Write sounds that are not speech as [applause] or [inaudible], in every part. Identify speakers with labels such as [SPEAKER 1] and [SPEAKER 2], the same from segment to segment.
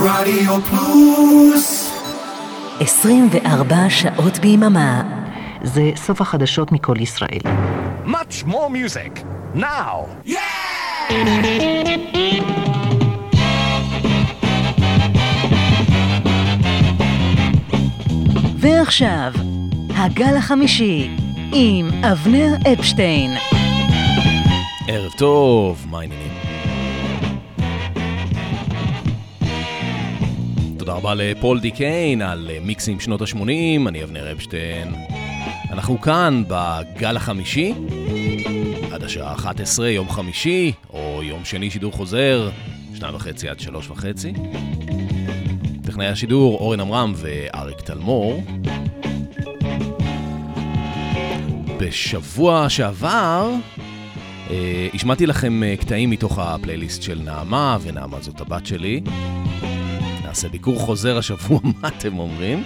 [SPEAKER 1] רדיו פלוס
[SPEAKER 2] 24 שעות ביממה. זה סוף החדשות מכל ישראל.
[SPEAKER 3] Much more music now.
[SPEAKER 2] ועכשיו, הגל החמישי, עם אבנר אפשטיין.
[SPEAKER 4] ערב טוב, מה העניינים? רבה לפול די קיין על מיקסים שנות ה-80, אני אבנר אפשטיין. אנחנו כאן בגל החמישי, עד השעה 11, יום חמישי, או יום שני שידור חוזר, שניים וחצי עד שלוש וחצי. טכנאי השידור אורן עמרם ואריק תלמור. בשבוע שעבר אה, השמעתי לכם אה, קטעים מתוך הפלייליסט של נעמה, ונעמה זאת הבת שלי. נעשה ביקור חוזר השבוע, [laughs] מה אתם אומרים?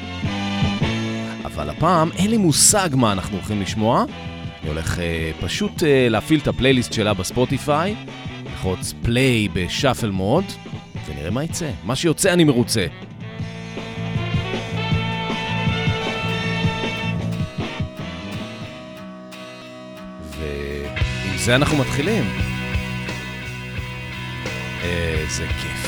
[SPEAKER 4] אבל הפעם אין לי מושג מה אנחנו הולכים לשמוע. אני הולך אה, פשוט אה, להפעיל את הפלייליסט שלה בספוטיפיי, ללחוץ פליי בשאפל מוד, ונראה מה יצא. מה שיוצא אני מרוצה. ועם זה אנחנו מתחילים. איזה כיף.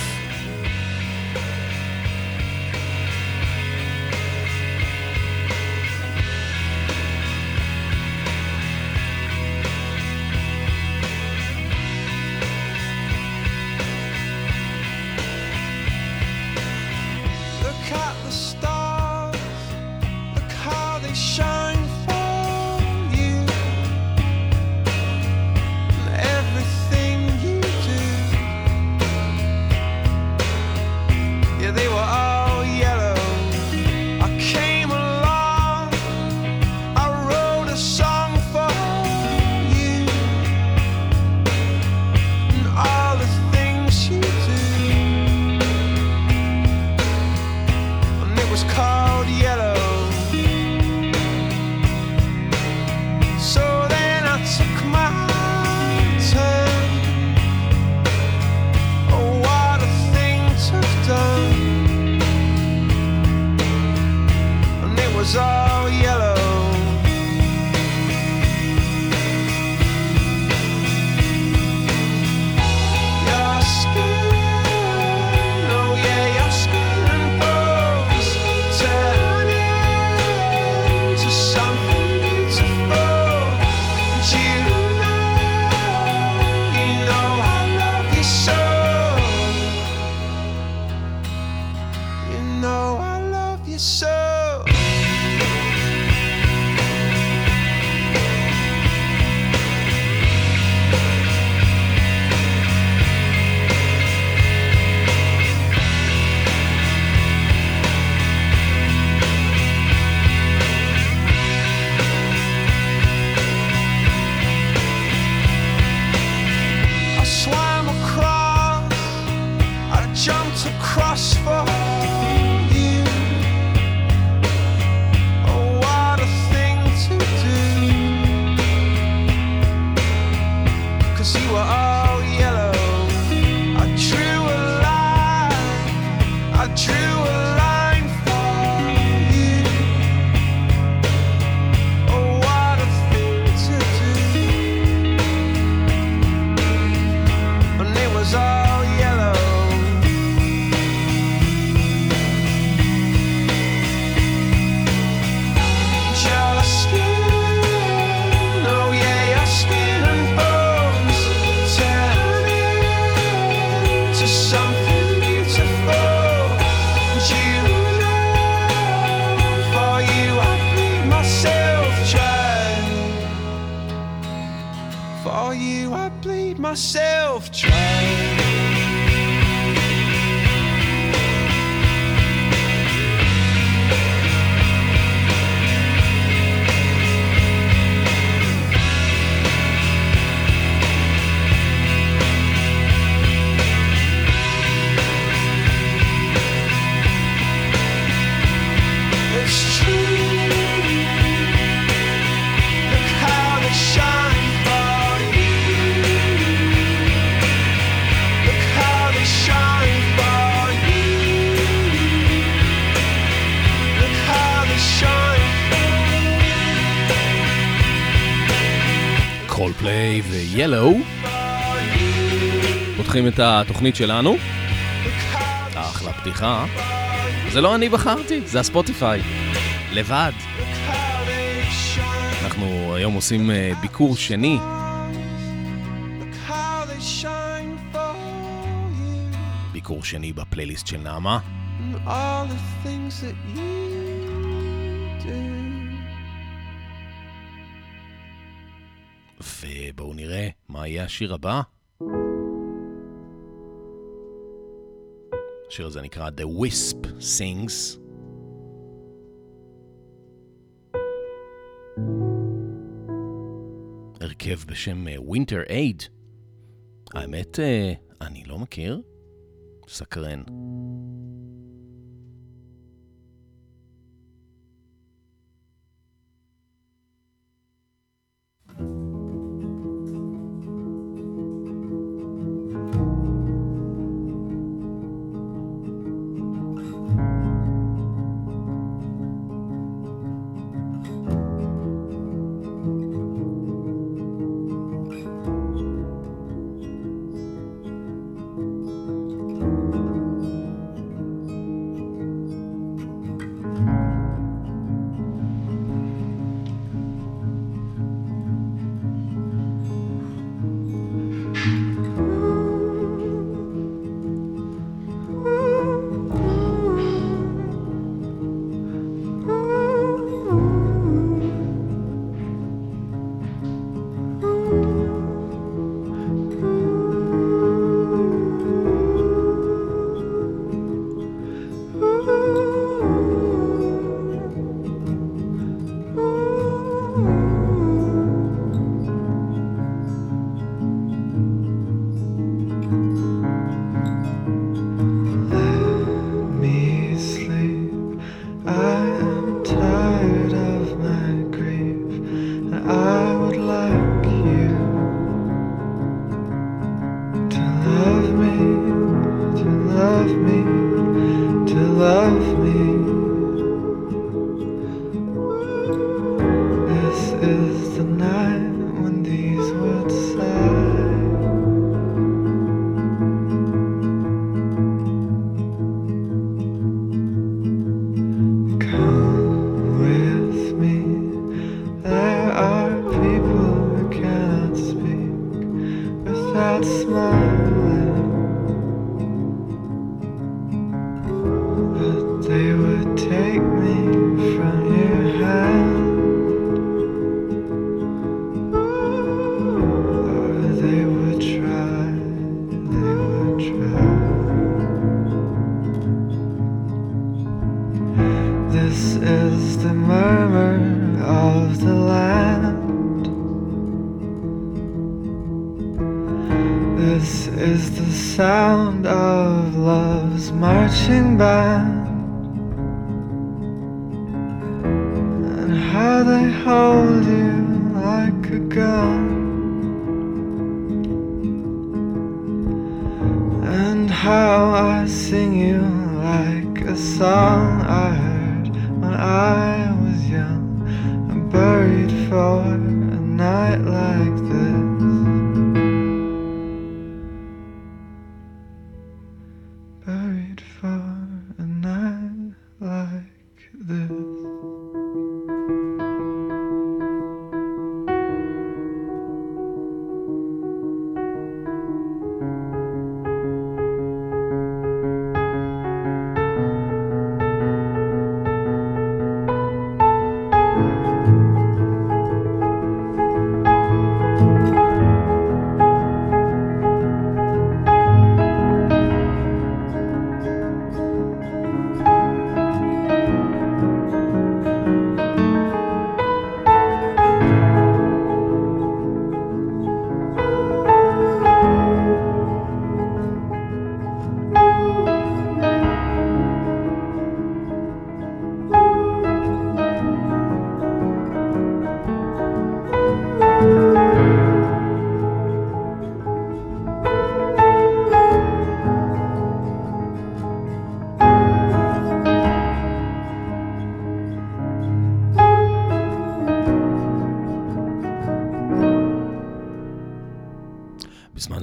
[SPEAKER 5] את התוכנית שלנו. אחלה פתיחה. זה לא אני בחרתי, זה הספוטיפיי. לבד. אנחנו היום עושים אה, ביקור שני. ביקור שני בפלייליסט של נעמה. ובואו נראה מה יהיה השיר הבא. השיר הזה נקרא The Wisp Sings. הרכב בשם אה, Winter Aid. האמת, אה, אני לא מכיר. סקרן.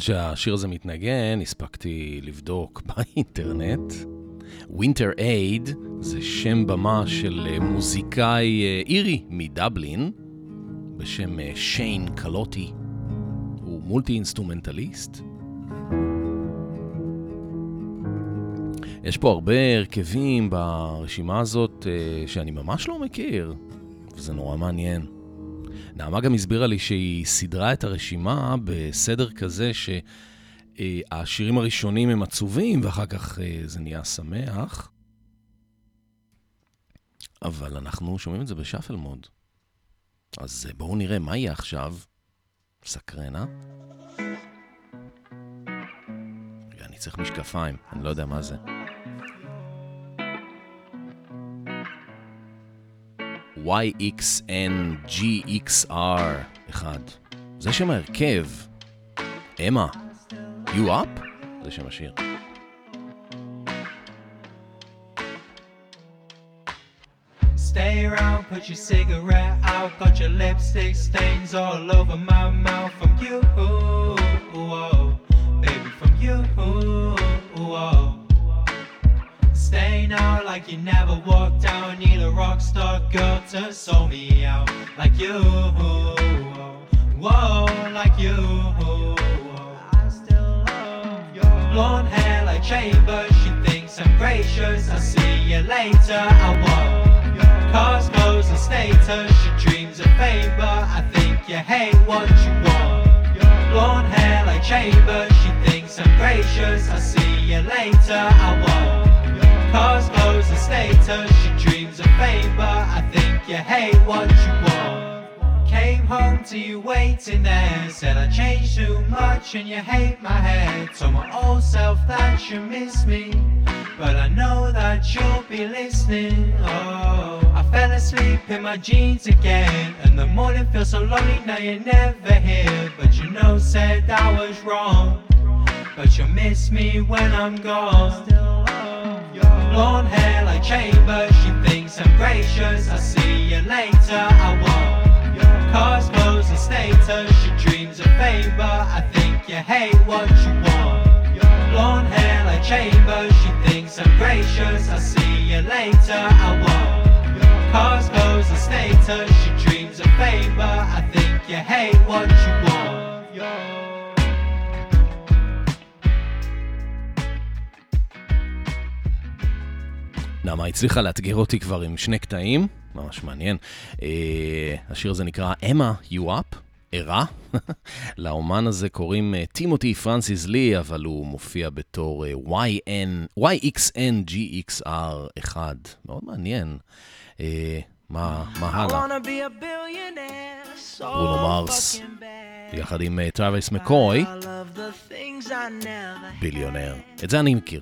[SPEAKER 6] שהשיר הזה מתנגן, הספקתי לבדוק [laughs] באינטרנט. Winter Aid זה שם במה של אה, מוזיקאי אה, אירי מדבלין, בשם אה, שיין קלוטי. הוא מולטי אינסטרומנטליסט. יש פה הרבה הרכבים ברשימה הזאת שאני ממש לא מכיר, וזה נורא מעניין. נעמה גם הסבירה לי שהיא סידרה את הרשימה בסדר כזה שהשירים הראשונים הם עצובים ואחר כך אה, זה נהיה שמח. אבל אנחנו שומעים את זה בשאפל מוד. אז אה, בואו נראה מה יהיה עכשיו. סקרן, אה? אני צריך משקפיים, אני לא יודע מה זה. YXNGXR 1. זה שם ההרכב. אמה, You Up? זה שם השיר. Stay around, put your cigarette out. Got your lipstick stains all over my mouth from you. Whoa, like you never walked out. Need a rock star girl to soul me out like you. Whoa, like you. I still love your blonde hair like Chambers. She thinks I'm gracious. I'll see you later. I want clothes, and status. She dreams of fame, but I think you hate what you want. Blonde hair like Chambers. She thinks I'm gracious. I'll see you later. I want cars, clothes, and status. She dreams of fame, but I think you hate what you want. Came home to you waiting there. Said I changed too much and you hate my hair. Told my old self that you miss me. But I know that you'll be listening. Oh, I fell asleep in my jeans again. And the morning feels so lonely now you're never here. But you know, said I was wrong. But you'll miss me when I'm gone. Blonde hair like Chambers, she thinks I'm gracious. I'll see you later. I want cars, clothes, and status. She dreams of but I think you hate what you want. Your Blonde hair like Chambers, she thinks I'm gracious. I'll see you later. I want cars, clothes, and status. She dreams of but I think you hate what you want. נעמה הצליחה לאתגר אותי כבר עם שני קטעים, ממש מעניין. אה, השיר הזה נקרא אמה, You Up, ערה. [laughs] לאומן הזה קוראים אה, טימותי פרנסיס לי, אבל הוא מופיע בתור אה, YN, YXNGXR 1. מאוד מעניין. אה, מה, מה הלאה? ברונו מרס, יחד עם טראביס מקוי, ביליונר. את זה אני מכיר.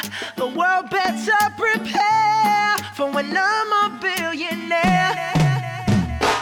[SPEAKER 6] better prepare for when I'm a billionaire.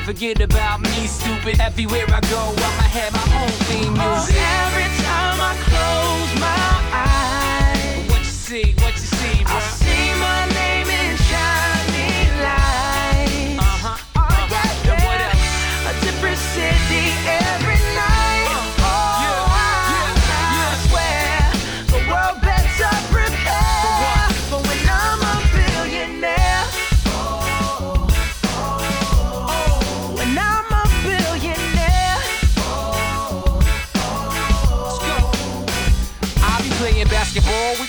[SPEAKER 6] can't forget about me, stupid. Everywhere I go, I'ma have my own theme oh, music. Oh, every time I close my eyes, what you see? What you see,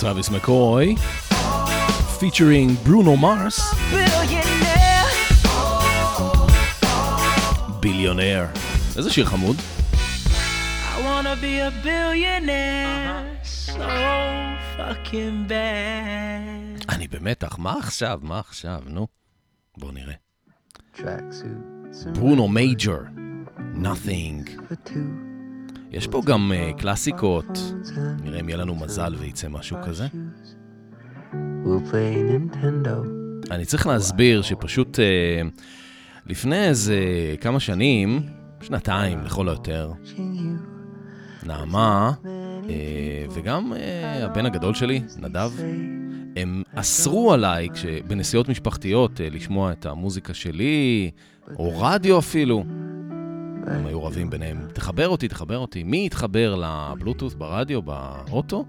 [SPEAKER 4] טרוויס מקוי, Featuring ברונו מרס,
[SPEAKER 7] Billionaire.
[SPEAKER 4] Billionaire. איזה שיר חמוד.
[SPEAKER 7] I wanna be a billionaire so fucking bad.
[SPEAKER 4] אני במתח, מה עכשיו? מה עכשיו? נו. בואו נראה. ברונו מייג'ר, Nothing. יש פה גם אה, קלאסיקות. נראה אם יהיה לנו מזל ויצא משהו כזה. אני צריך להסביר שפשוט אה, לפני איזה כמה שנים, שנתיים לכל היותר, נעמה אה, וגם אה, הבן הגדול שלי, נדב, הם אסרו עליי בנסיעות משפחתיות אה, לשמוע את המוזיקה שלי, או רדיו אפילו. הם היו רבים ביניהם, תחבר אותי, תחבר אותי. מי יתחבר לבלוטות' ברדיו, באוטו?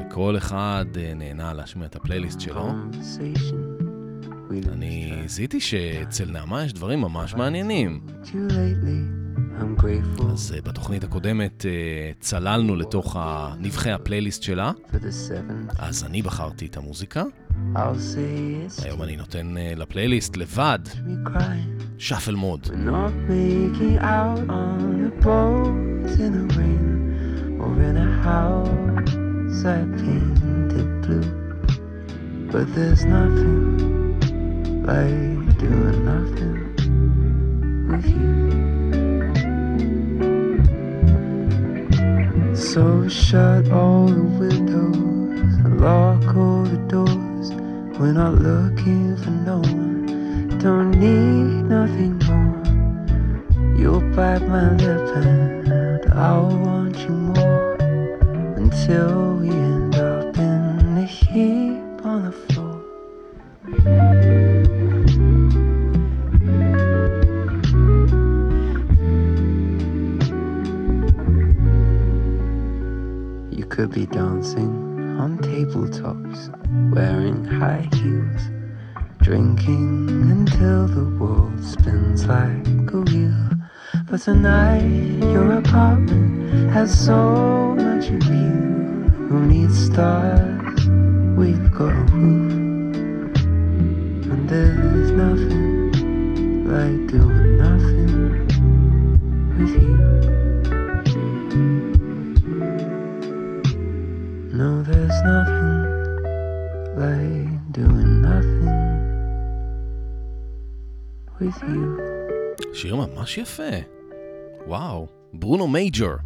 [SPEAKER 4] וכל אחד אה, נהנה להשמיע את הפלייליסט שלו. אני. זיהיתי שאצל נעמה יש דברים ממש מעניינים. אז אה, בתוכנית הקודמת אה, צללנו לתוך נבחי הפלייליסט שלה. אז אני בחרתי את המוזיקה. היום אני נותן אה, לפלייליסט לבד,
[SPEAKER 8] me crying.
[SPEAKER 4] שפל מוד.
[SPEAKER 8] We're not making out on a boat in the rain or in a house I painted blue. But there's nothing like doing nothing with you. So shut all the windows and lock all the doors. We're not looking for no one. Don't need nothing more. You'll bite my lip and I'll want you more until we end up in a heap on the floor. You could be dancing on tabletops, wearing high heels, drinking until the world spins like a wheel. But tonight, your apartment has so much view. Who needs stars? We've got a roof, and there's nothing like doing nothing with you. No, there's nothing like with you.
[SPEAKER 4] שיר ממש יפה. וואו, ברונו מייג'ר,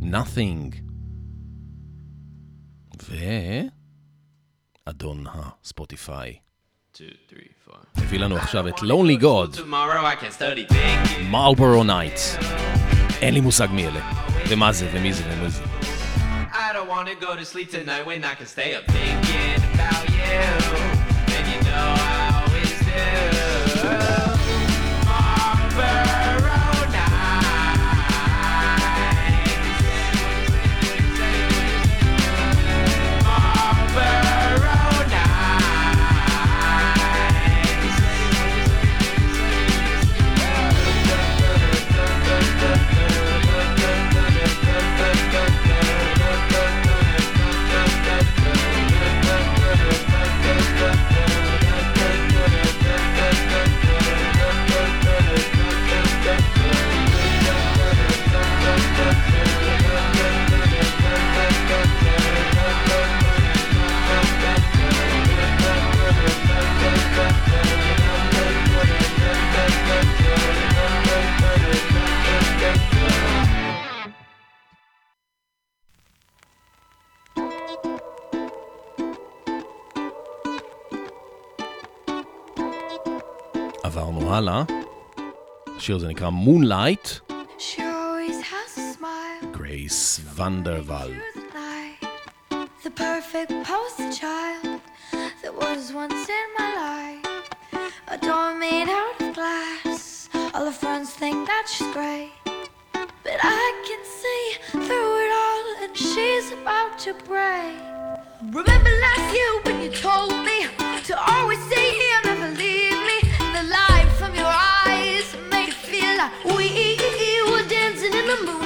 [SPEAKER 4] Nothing. ואדון הספוטיפיי.
[SPEAKER 9] Two, three, four.
[SPEAKER 4] הביא לנו עכשיו את Lonely God,
[SPEAKER 9] Tomorrow I can study thinking.
[SPEAKER 4] מרלבורו נייטס. אין לי מושג מי אלה. ומה זה, ומי זה, ומי זה.
[SPEAKER 9] I don't wanna go to sleep tonight when I can stay up thinking about you. And you know I always do. back.
[SPEAKER 10] עברנו הלאה. השיר הזה נקרא Moonlight,
[SPEAKER 4] She always has a smile.
[SPEAKER 10] גרייס ונדרוול.
[SPEAKER 4] through the night. The perfect poster child that was once in my life. A door made out of glass. All her friends think that she's great. But I can see through it all, and she's about to break. Remember last year when you told me to always stay
[SPEAKER 10] number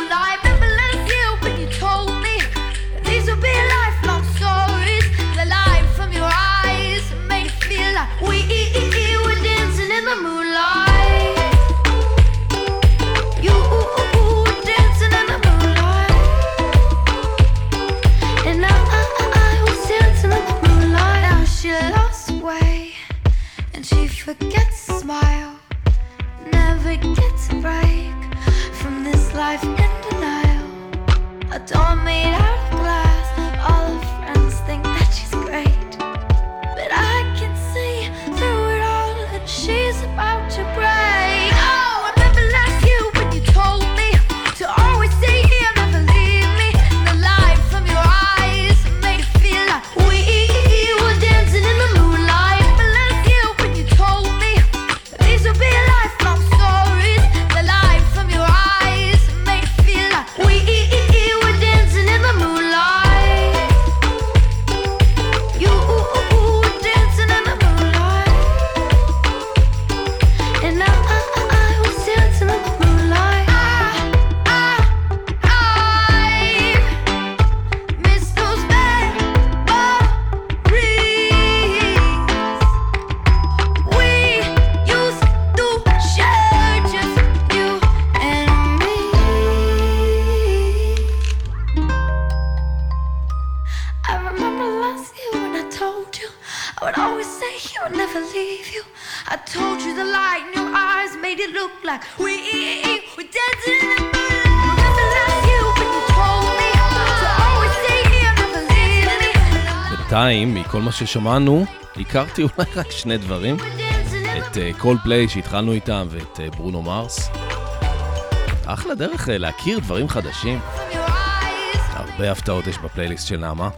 [SPEAKER 10] מה ששמענו, הכרתי אולי רק שני דברים. את קול פליי שהתחלנו איתם ואת אה, ברונו מרס. אחלה דרך אה, להכיר דברים חדשים. הרבה הפתעות יש בפלייליסט של נעמה.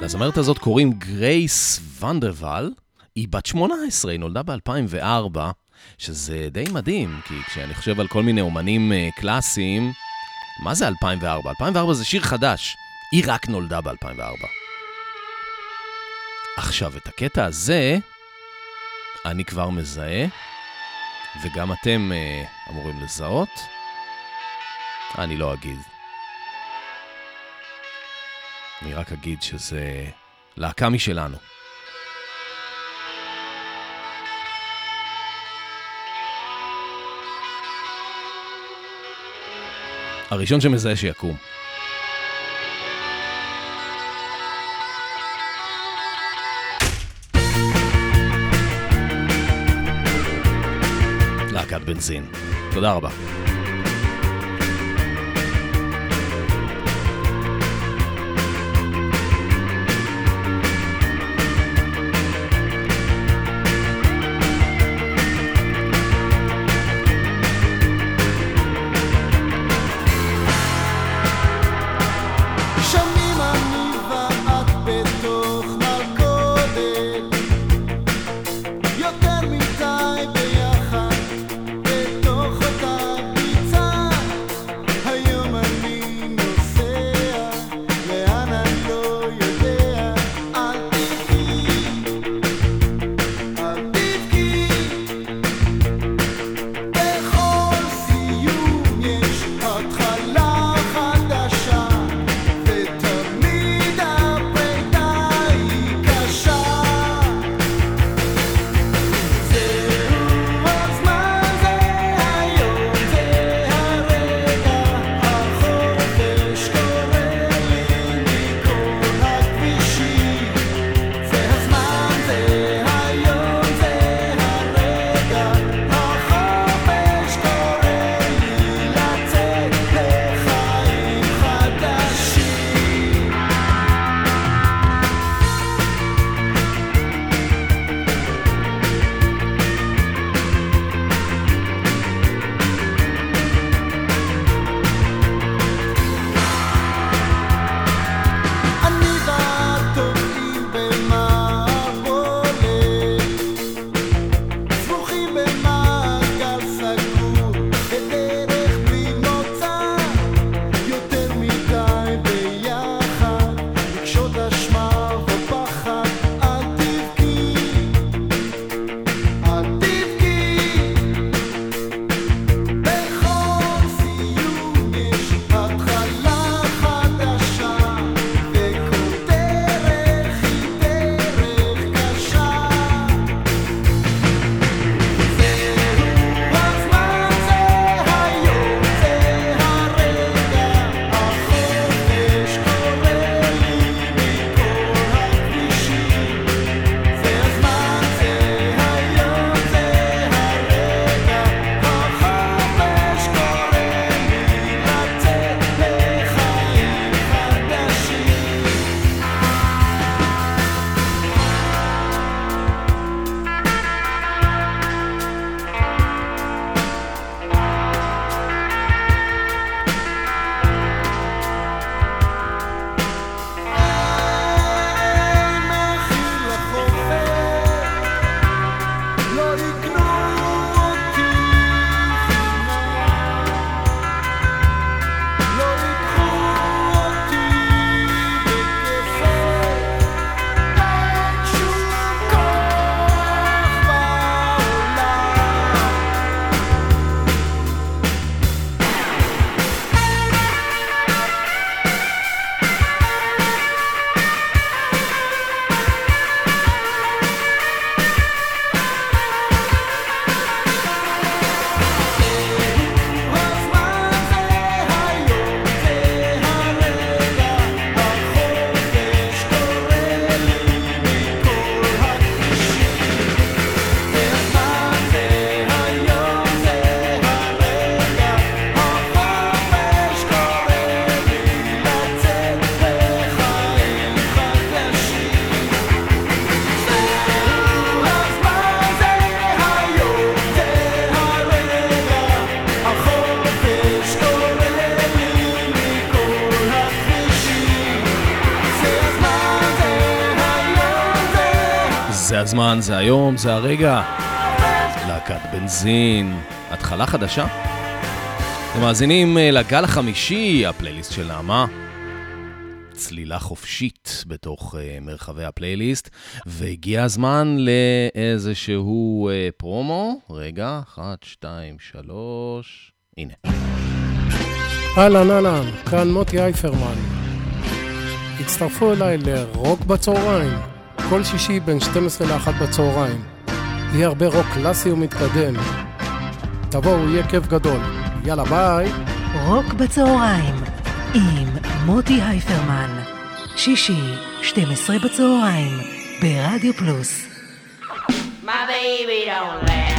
[SPEAKER 10] לזמרת הזאת קוראים גרייס ונדרוול. היא בת 18, היא נולדה ב-2004, שזה די מדהים, כי כשאני חושב על כל מיני אומנים אה, קלאסיים, מה זה 2004? 2004 זה שיר חדש. היא רק נולדה ב-2004. עכשיו, את הקטע הזה אני כבר מזהה, וגם אתם אה, אמורים לזהות. אני לא אגיד. אני רק אגיד שזה להקה משלנו. הראשון שמזהה שיקום. בנזין. תודה רבה.
[SPEAKER 4] הזמן, זה היום, זה הרגע. להקת בנזין, התחלה חדשה. אתם מאזינים אה, לגל החמישי, הפלייליסט של נעמה. צלילה חופשית בתוך uh, מרחבי הפלייליסט, והגיע הזמן לאיזשהו uh, פרומו. רגע, אחת, שתיים, שלוש, הנה.
[SPEAKER 11] אהלן, אהלן, כאן מוטי אייפרמן. הצטרפו אליי לרוק בצהריים, כל שישי בין 12 ל-1 בצהריים. יהיה הרבה רוק קלאסי ומתקדם. תבואו, יהיה כיף גדול. יאללה, ביי.
[SPEAKER 2] רוק בצהריים, עם מוטי הייפרמן. שישי, 12 בצהריים, ברדיו פלוס.
[SPEAKER 12] My baby don't laugh.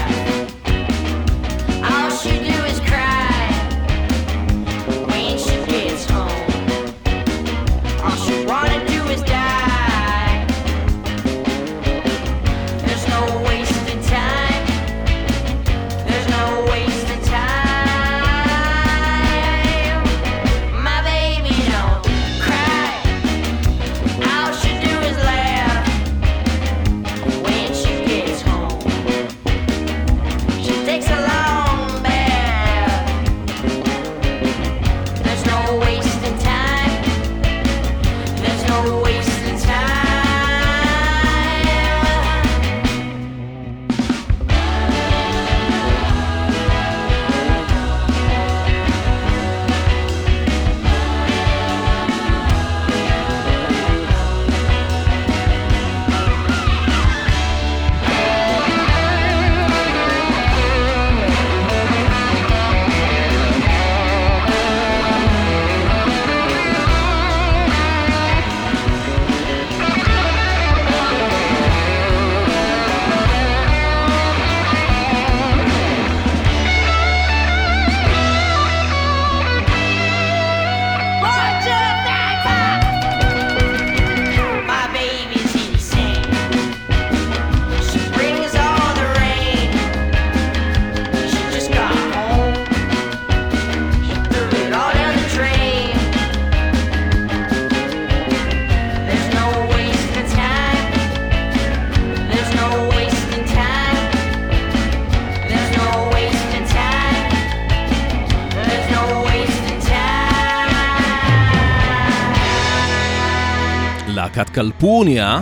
[SPEAKER 4] קלפורניה,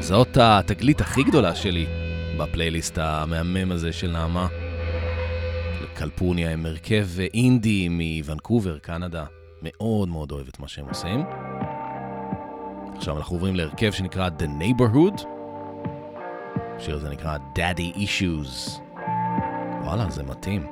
[SPEAKER 4] זאת התגלית הכי גדולה שלי בפלייליסט המהמם הזה של נעמה. קלפורניה הם הרכב אינדי מוונקובר, קנדה. מאוד מאוד אוהב את מה שהם עושים. עכשיו אנחנו עוברים להרכב שנקרא The Neighborhood. השיר הזה נקרא Daddy Issues. וואלה, זה מתאים.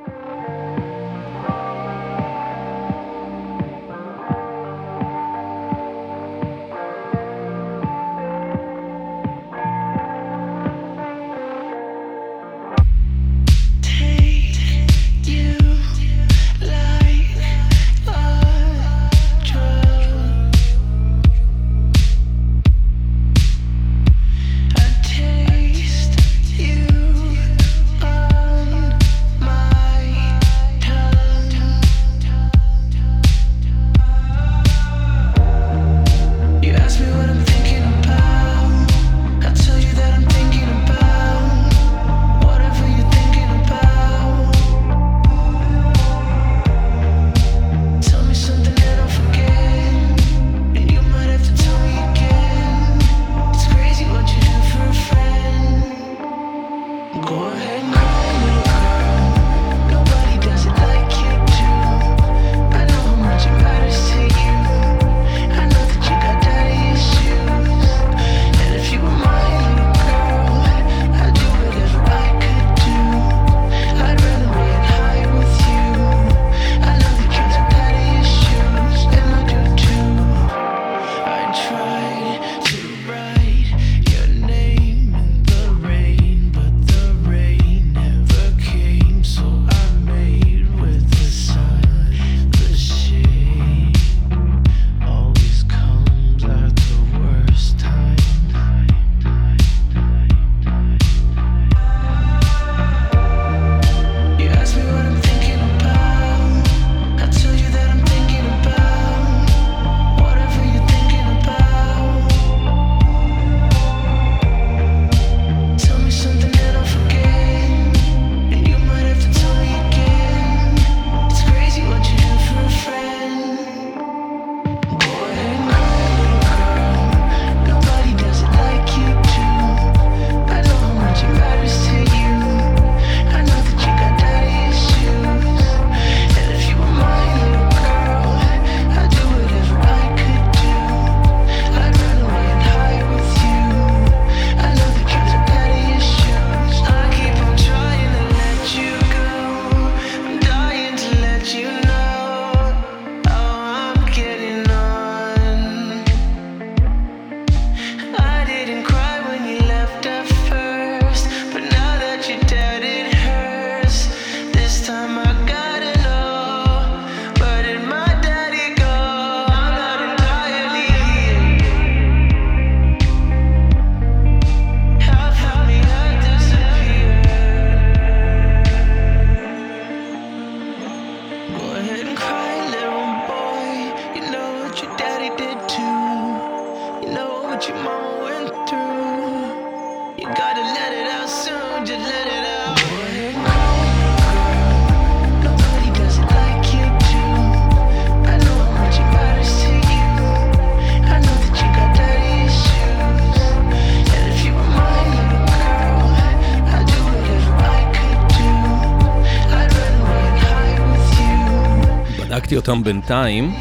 [SPEAKER 4] אותם בינתיים,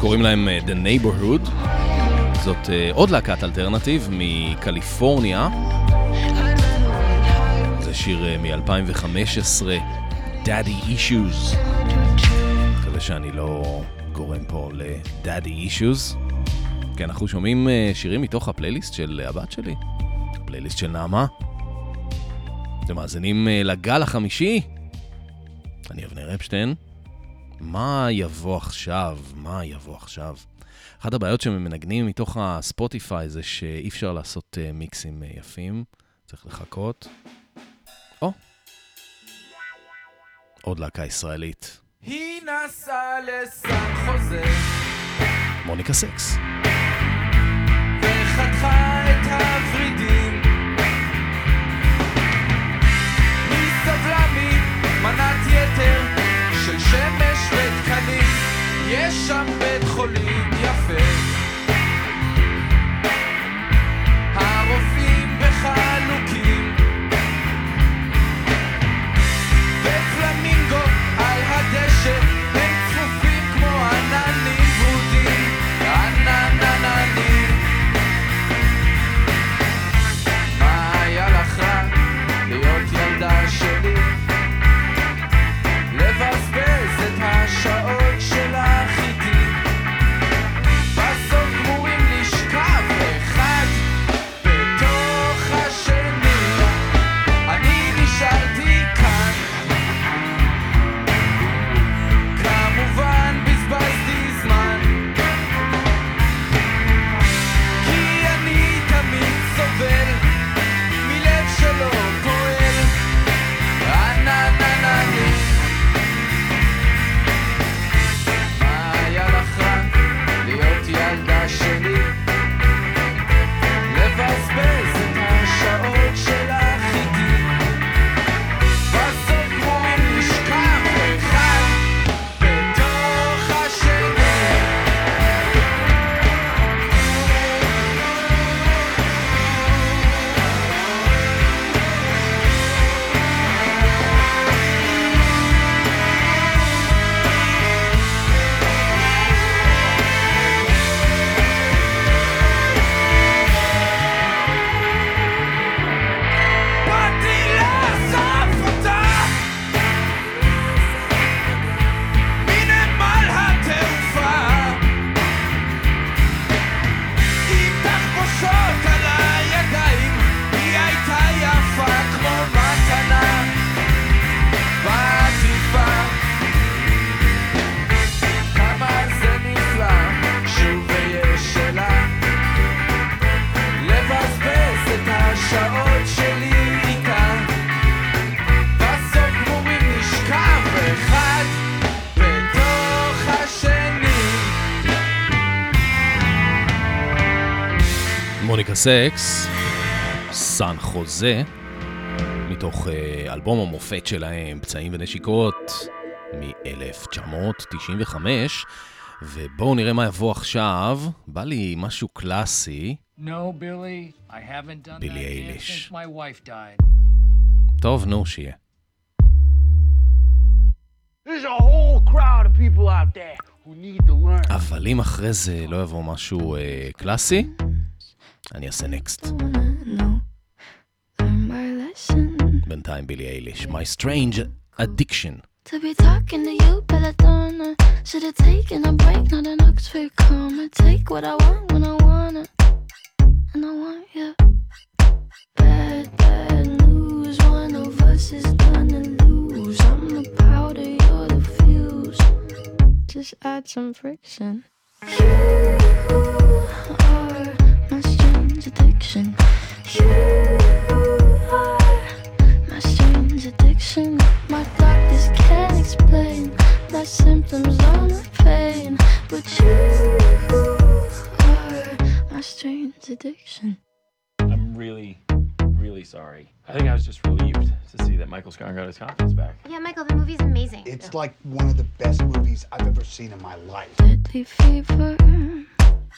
[SPEAKER 4] קוראים להם אה, The Neighborhood. זאת אה, עוד להקת אלטרנטיב מקליפורניה. זה שיר אה, מ-2015, Daddy Issues. מקווה שאני לא גורם פה ל-Daddy Issues. כי אנחנו שומעים שירים מתוך הפלייליסט של הבת שלי, הפלייליסט של נעמה. אתם מאזינים לגל החמישי? אני אבנר אפשטיין. מה יבוא עכשיו? מה יבוא עכשיו? אחת הבעיות שמנגנים מתוך הספוטיפיי זה שאי אפשר לעשות uh, מיקסים uh, יפים, צריך לחכות. או, עוד להקה ישראלית,
[SPEAKER 13] היא נסעה לסן חוזה
[SPEAKER 4] מוניקה סקס.
[SPEAKER 13] וחתכה את הוורידים היא סבלה ממנת יתר של שמש ותקנים יש שם בית חולים יפה
[SPEAKER 4] סקס, סן חוזה, מתוך אה, אלבום המופת שלהם, פצעים ונשיקות, מ-1995, ובואו נראה מה יבוא עכשיו. בא לי משהו קלאסי.
[SPEAKER 14] No, Billy, I haven't done
[SPEAKER 4] Billie
[SPEAKER 14] that yet
[SPEAKER 4] Eilish.
[SPEAKER 14] since my wife died.
[SPEAKER 4] טוב, נו, שיהיה.
[SPEAKER 15] There's a whole crowd of people out there who need to learn.
[SPEAKER 4] אבל אם אחרי זה לא יבוא משהו אה, קלאסי, אני אעשה נקסט. בינתיים בילי אייליש, My Strange Addiction.
[SPEAKER 16] To be talking to you, Belladonna. Should've taken a break, not an Oxford comma. Take what I want when I want it. And I want you. Bad, bad news. One of us is gonna lose. I'm the powder, you're the fuse. Just add some friction. You are
[SPEAKER 17] see that Michael Scarn got his confidence back.
[SPEAKER 18] Yeah, Michael, the movie's amazing.
[SPEAKER 19] It's like one of the best movies I've ever seen in my life.
[SPEAKER 16] Deadly fever.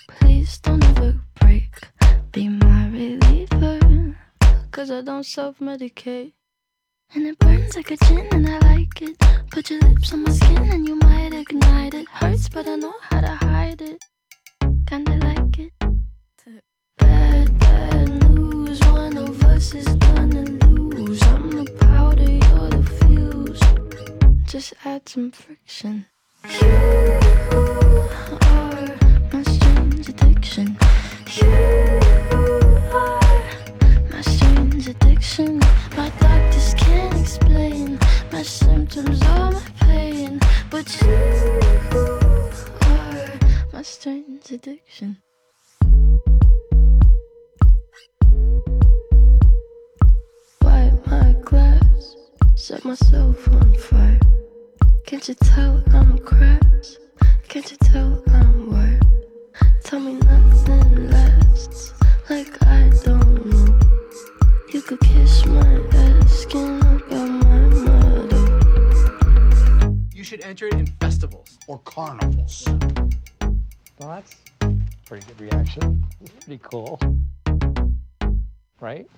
[SPEAKER 16] Please don't ever break. Be my reliever. Cause I don't self medicate. And it burns like a gin and I like it. Put your lips on my skin and you might ignite it. Hurts, but I know how to hide it. Kinda like it. Some friction. You are my strange addiction. You are my strange addiction. My doctors can't explain my symptoms or my pain, but you are my strange addiction. My glass, set myself on fire. Can't you tell I'm cracked? Can't you tell I'm wired? Tell me nothing lasts, like I don't know. You could kiss my ass, skin up out my motto.
[SPEAKER 15] You should enter it in festivals.
[SPEAKER 19] Or carnivals.
[SPEAKER 15] Well, that's a pretty good reaction. It's pretty cool. Right?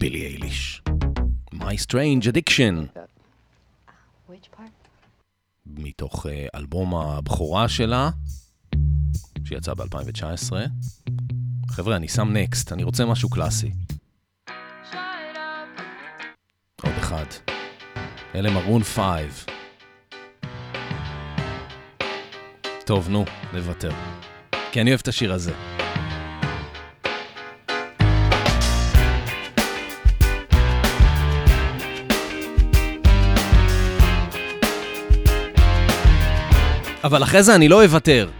[SPEAKER 20] בילי אייליש. My Strange Addiction.
[SPEAKER 18] Which part?
[SPEAKER 20] מתוך אה, אלבום הבכורה שלה, שיצא ב-2019. חבר'ה, אני שם נקסט, אני רוצה משהו קלאסי. עוד אחד. אלה מרון 5. טוב, נו, נוותר. כי אני אוהב את השיר הזה. אבל אחרי זה אני לא אוותר.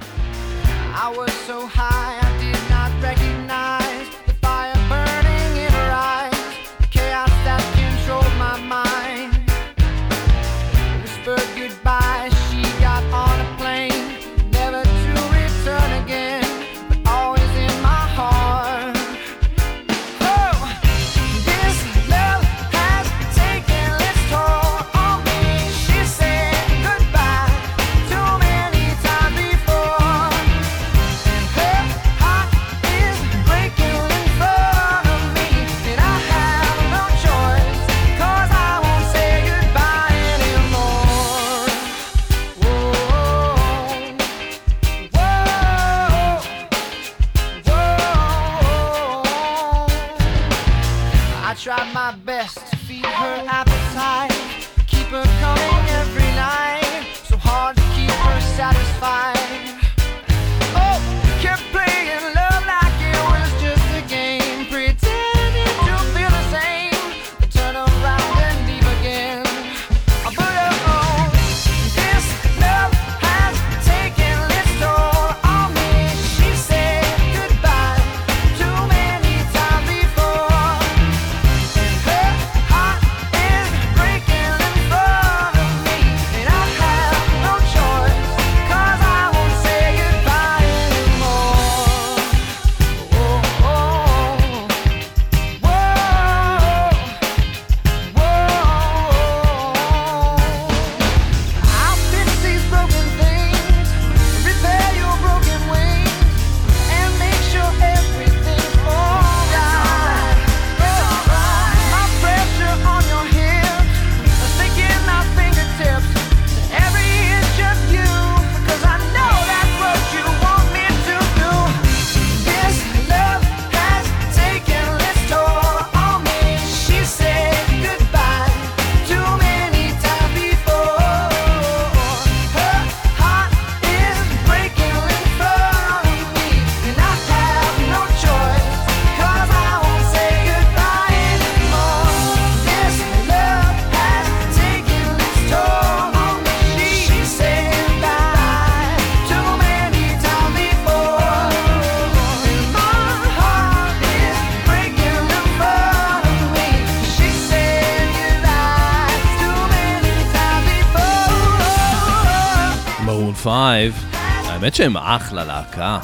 [SPEAKER 4] האמת שהם אחלה להקה.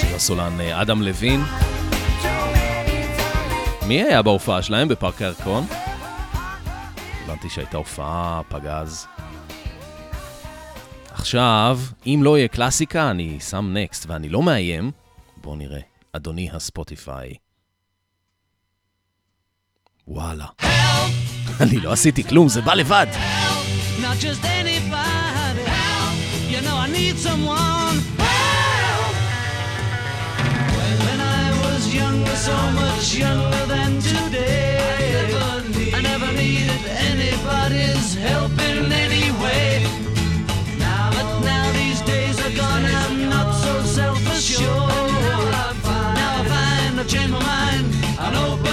[SPEAKER 4] של הסולן אה, אדם לוין. מי היה בהופעה שלהם בפארק הירקון? הבנתי שהייתה הופעה פגז. עכשיו, אם לא יהיה קלאסיקה, אני שם נקסט, ואני לא מאיים. בואו נראה. אדוני הספוטיפיי. וואלה. [laughs] אני לא עשיתי כלום, זה בא לבד.
[SPEAKER 21] Not need someone. help. When I was younger, so much younger than today, I never needed anybody's help in any way. Now, but now these days are gone, I'm not so self-assured. Now I find I've changed my mind and open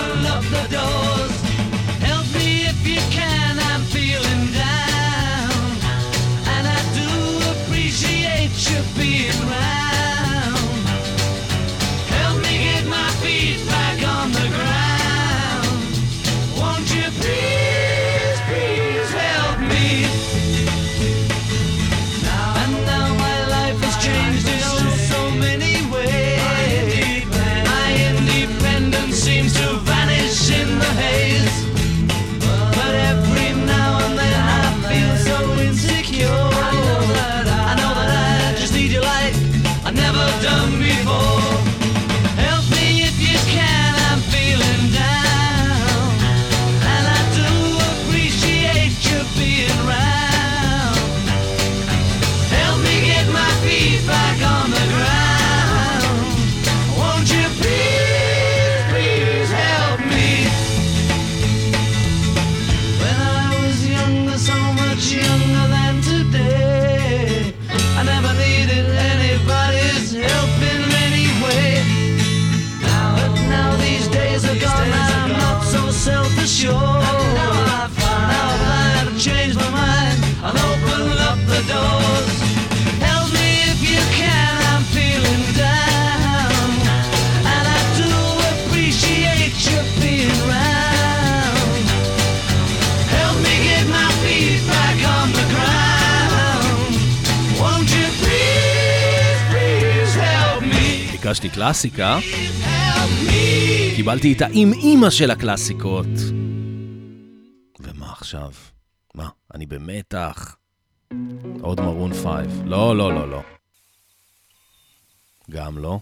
[SPEAKER 4] ביקשתי קלאסיקה, קיבלתי את האם-אימא של הקלאסיקות. ומה עכשיו? מה, אני במתח. עוד מרון פייב. לא, לא, לא, לא. גם לא.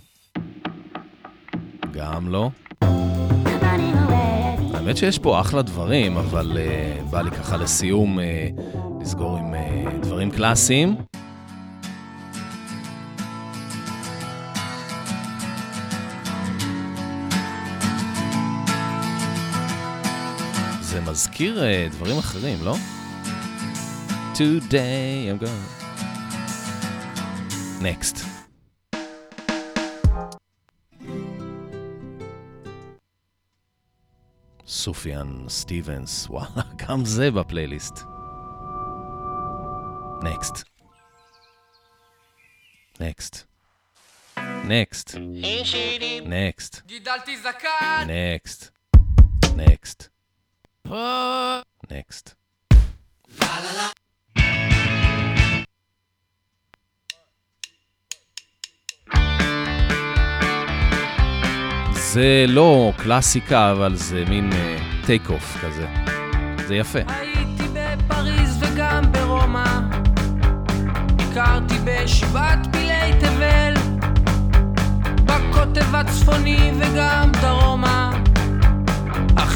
[SPEAKER 4] גם לא. האמת שיש פה אחלה דברים, אבל אה, בא לי ככה לסיום אה, לסגור עם אה, דברים קלאסיים. מזכיר uh, דברים אחרים, לא? Today I'm going... Next. סופיאן סטיבנס, [laughs] וואלה, גם זה בפלייליסט. נקסט. נקסט. נקסט. נקסט.
[SPEAKER 21] גידלתי זקן!
[SPEAKER 4] Next. Next. Next. זה לא קלאסיקה, אבל זה מין take off כזה. זה יפה.
[SPEAKER 21] הייתי בפריז וגם ברומא ביקרתי בשבעת פילי תבל בקוטב הצפוני וגם דרומה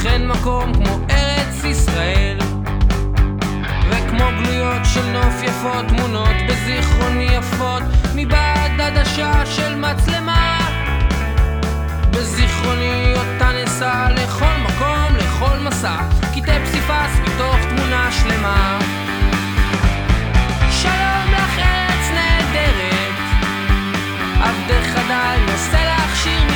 [SPEAKER 21] אכן מקום כמו ארץ ישראל. וכמו גלויות של נוף יפות תמונות בזיכרוני יפות מבעד עדשה של מצלמה. בזיכרוני אותה נסע לכל מקום, לכל מסע קטעי פסיפס מתוך תמונה שלמה. שלום לך ארץ נהדרת. עבדך חדל נושא לך שיר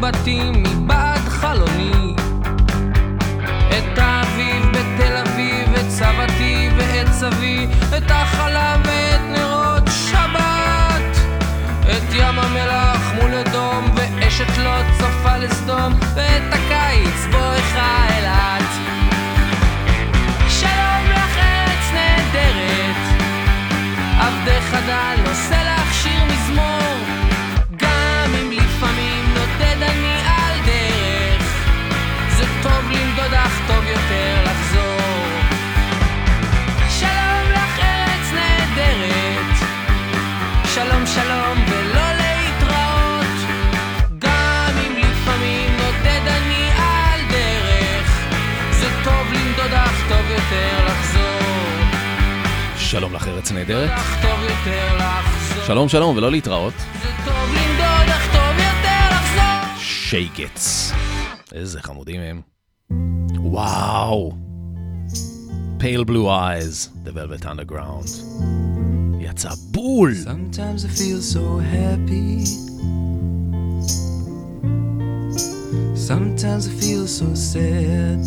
[SPEAKER 21] בתים מבעד חלוני. את האביב בתל אביב, את סבתי ואת סבי, את החלב ואת נרות שבת. את ים המלח מול אדום, ואשת לוט צופה לסדום, ואת הקיץ בואכה אילת. שלום לך ארץ נהדרת, עבדך דל נושא לך שיר מזמור, נהדרת. שלום שלום ולא להתראות.
[SPEAKER 4] שייקטס. איזה חמודים הם. וואו. פייל בלו אייז, The Velvet Underground. יצא בול.
[SPEAKER 8] Sometimes I feel so happy. Sometimes I feel so sad.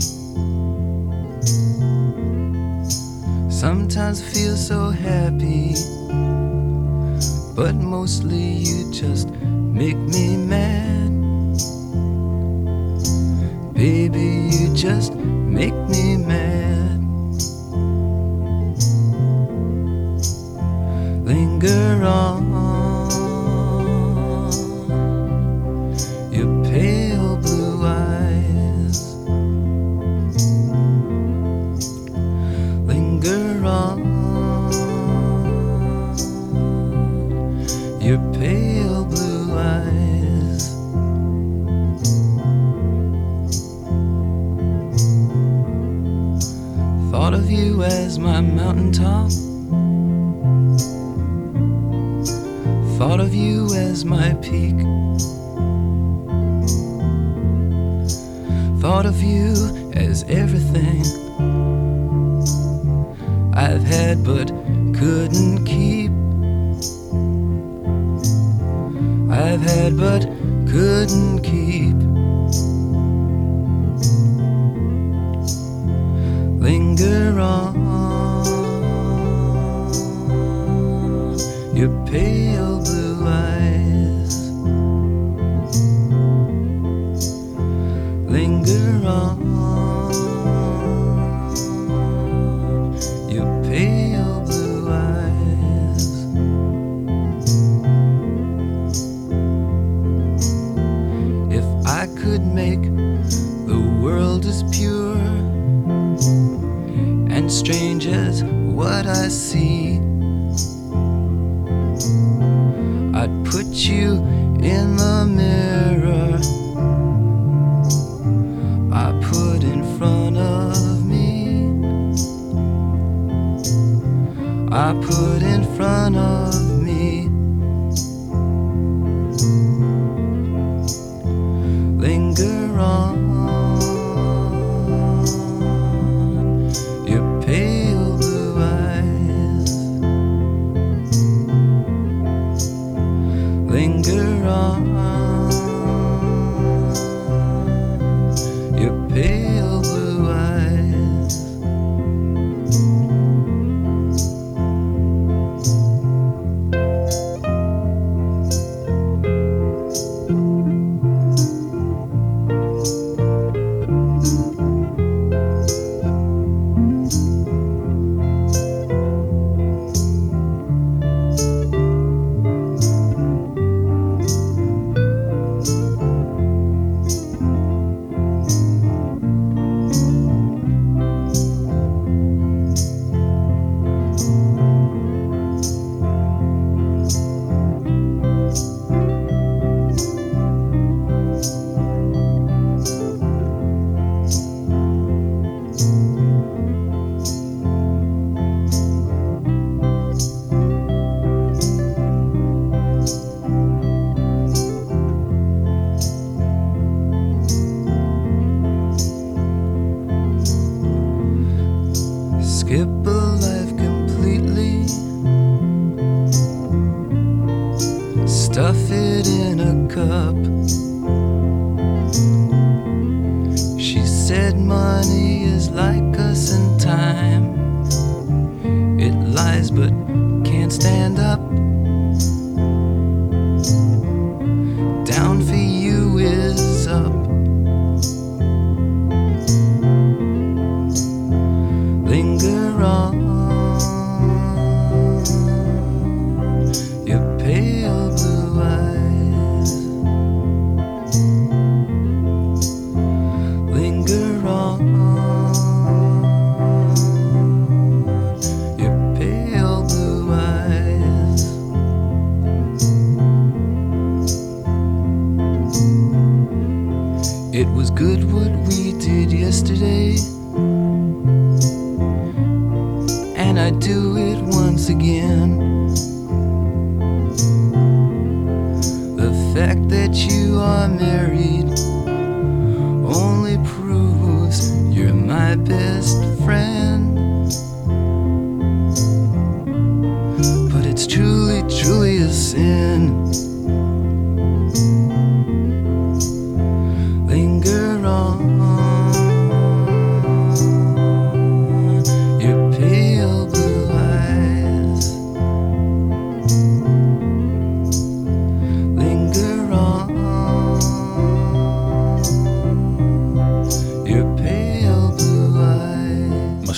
[SPEAKER 8] Sometimes I feel so happy. But mostly you just make me mad. Baby, you just make me mad. Linger on. Your pale blue eyes. Thought of you as my mountaintop. Thought of you as my peak. Thought of you as everything I've had but couldn't keep. I've had but couldn't keep. Linger on your pale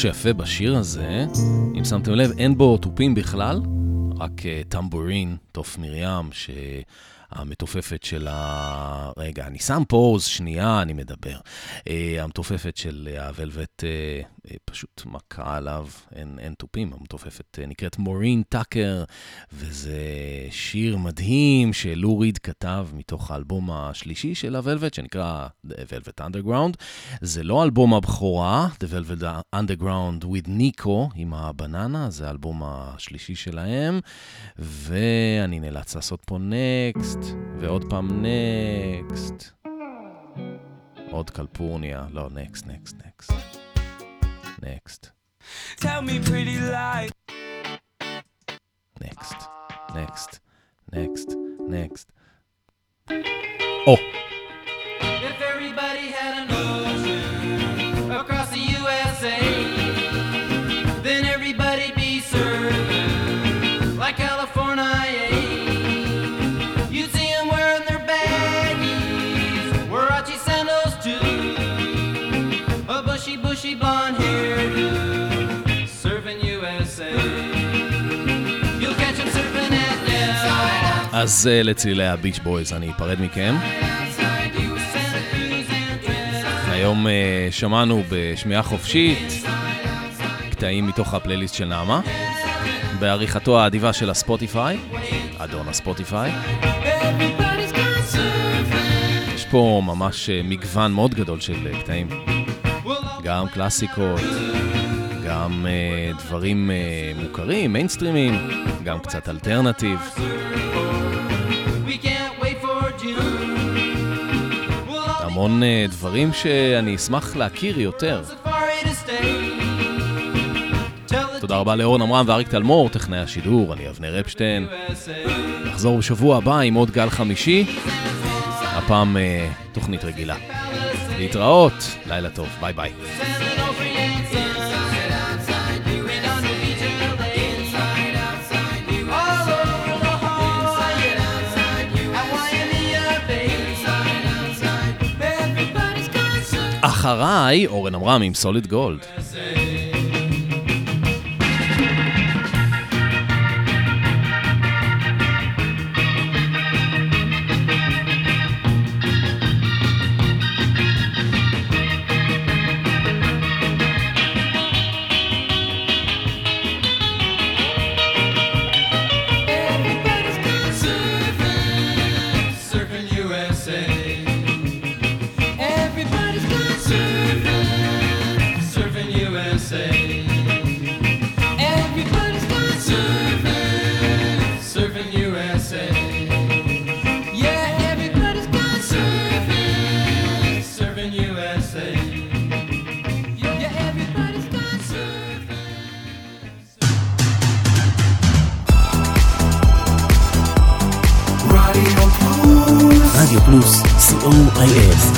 [SPEAKER 4] שיפה בשיר הזה, אם שמתם לב, אין בו תופים בכלל, רק אה, טמבורין, תוף מרים, שהמתופפת של ה... רגע, אני שם פוז, שנייה, אני מדבר. אה, המתופפת של אה, אה, פשוט מכה עליו, אין, אין תופים, המתופפת אה, נקראת מורין טאקר, וזה שיר מדהים שלו ריד כתב מתוך האלבום השלישי של הוולבט, שנקרא The Velvet Underground. זה לא אלבום הבכורה, The Velvet Underground with ניקו, עם הבננה, זה האלבום השלישי שלהם, ואני נאלץ לעשות פה נקסט, ועוד פעם נקסט. עוד קלפורניה, לא, נקסט, נקסט, נקסט. נקסט.
[SPEAKER 22] Tell me pretty lies.
[SPEAKER 4] נקסט, נקסט, נקסט, נקסט. או, אז לצלילי הביץ' בויז אני אפרד מכם. היום אה, שמענו בשמיעה חופשית קטעים מתוך הפלייליסט של נעמה, בעריכתו האדיבה של הספוטיפיי, אדון הספוטיפיי. יש פה ממש אה, מגוון מאוד גדול של אה, קטעים. גם קלאסיקות, גם אה, דברים אה, מוכרים, מיינסטרימים, גם קצת אלטרנטיב. המון אה, דברים שאני אשמח להכיר יותר. תודה רבה לאורן עמרם ואריק תלמור, טכנאי השידור, אני אבנר אפשטיין. נחזור בשבוע הבא עם עוד גל חמישי, הפעם אה, תוכנית רגילה. להתראות, לילה טוב, ביי ביי. אחריי, אורן עמרם עם סוליד גולד.
[SPEAKER 2] I is.